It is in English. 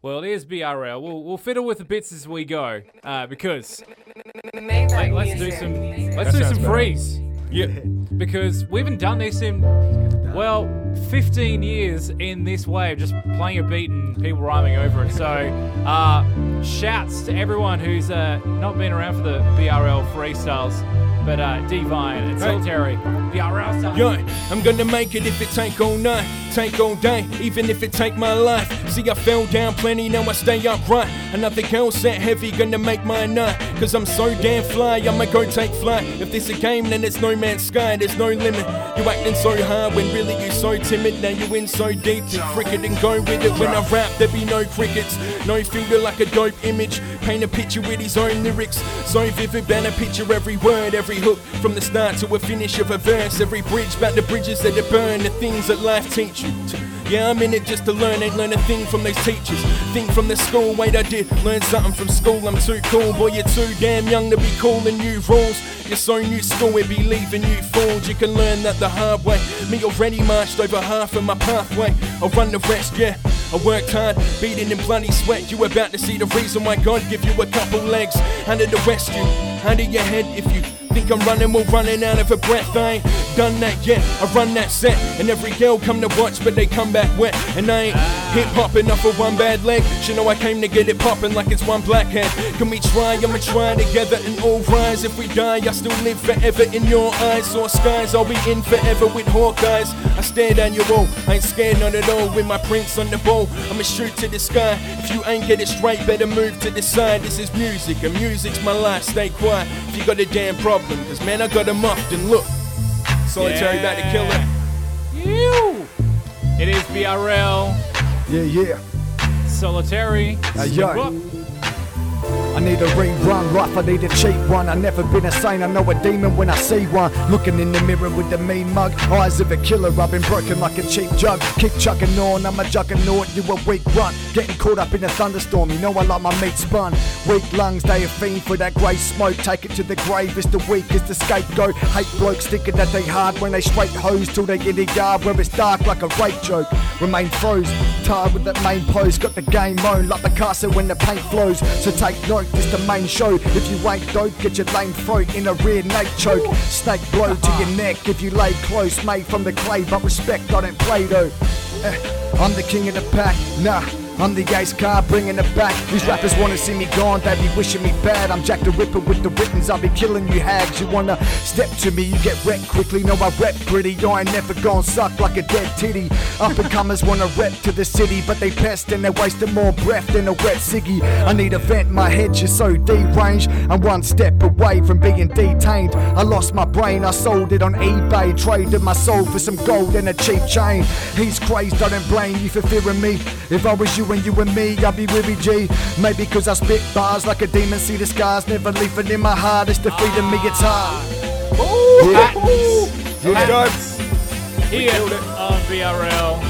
Well, it is BRL. We'll, we'll fiddle with the bits as we go uh, because let, us do some let's do some freeze. Yeah. because we haven't done this in well 15 years in this way of just playing a beat and people rhyming over it so uh shouts to everyone who's uh not been around for the brl freestyles but uh divine and solitary brl style Yo, I'm gonna make it if it take all night, take all day, even if it take my life. See, I fell down plenty, now I stay upright. And nothing else that heavy gonna make my night. Cause I'm so damn fly, I'ma go take flight. If this a game, then it's no man's sky, there's no limit. You acting so hard when really you so timid. Now you in so deep, to frick it and go with it. When I rap, there be no crickets, no filter like a dope image. Paint a picture with his own lyrics, so vivid, better picture every word, every hook, from the start to a finish of a verse. Every bridge, back the bridges that burn, the things that life teach you. Yeah, I'm in it just to learn, ain't learn a thing from those teachers. Think from the school, wait, I did learn something from school. I'm too cool, boy, you're too damn young to be and new rules. You're so new school, we be leaving you fooled. You can learn that the hard way. Me already marched over half of my pathway. I'll run the rest, yeah. I worked hard, beating in bloody sweat. You about to see the reason why God give you a couple legs. Under the rest, you under your head if you think I'm running, we're running out of a breath. I ain't done that yet. I run that set, and every girl come to watch, but they come back wet. And I ain't hip hop enough for one bad leg. She know I came to get it popping like it's one blackhead. Can we try? I'ma try together and all rise. If we die, I still live forever in your eyes. or skies, I'll be in forever with Hawkeyes. I stare down your wall, I ain't scared none at all. With my prints on the ball, I'ma shoot to the sky. If you ain't get it straight, better move to the side. This is music, and music's my life. Stay quiet if you got a damn problem. Cause man, I got muffed and look. Solitary about to kill it. You. It is BRL Yeah, yeah. Solitary. Hey, yo. I need a rerun, life I need a cheap one. I never been a saint, I know a demon when I see one. Looking in the mirror with the mean mug, eyes of a killer. I've been broken like a cheap jug. Keep chugging on, I'm a juggernaut, you a weak runt. Getting caught up in a thunderstorm, you know I like my meat spun. Weak lungs, they a fiend for that grey smoke. Take it to the grave, it's the weak, it's the scapegoat. Hate blokes thinking that they hard when they straight hose till they get a yard where it's dark like a rape joke. Remain froze, tired with that main pose. Got the game on like the Picasso when the paint flows. So take note, this the main show. If you ain't dope, get your lame throat in a rear neck choke. Snake blow to your neck if you lay close. Made from the clay, but respect I don't play though. Eh, I'm the king of the pack, nah. I'm the ice car bringing it back. These rappers wanna see me gone, they be wishing me bad. I'm Jack the Ripper with the writtens, I'll be killing you hags. You wanna step to me, you get wrecked quickly. No, I rep pretty, I ain't never gon' suck like a dead titty. Up and comers wanna rep to the city, but they pest and they're wasting more breath than a wet ciggy. I need a vent, my head just so deranged. I'm one step away from being detained. I lost my brain, I sold it on eBay. Traded my soul for some gold and a cheap chain. He's crazed, I don't blame you for fearing me. If I was you and you and me, I'd be Ruby G. Maybe cause I spit bars like a demon, see the scars, never leaving in my heart. It's defeating me, it's hard. Ooh, Yeah. patents. Good Patents. Here on BRL. Wow.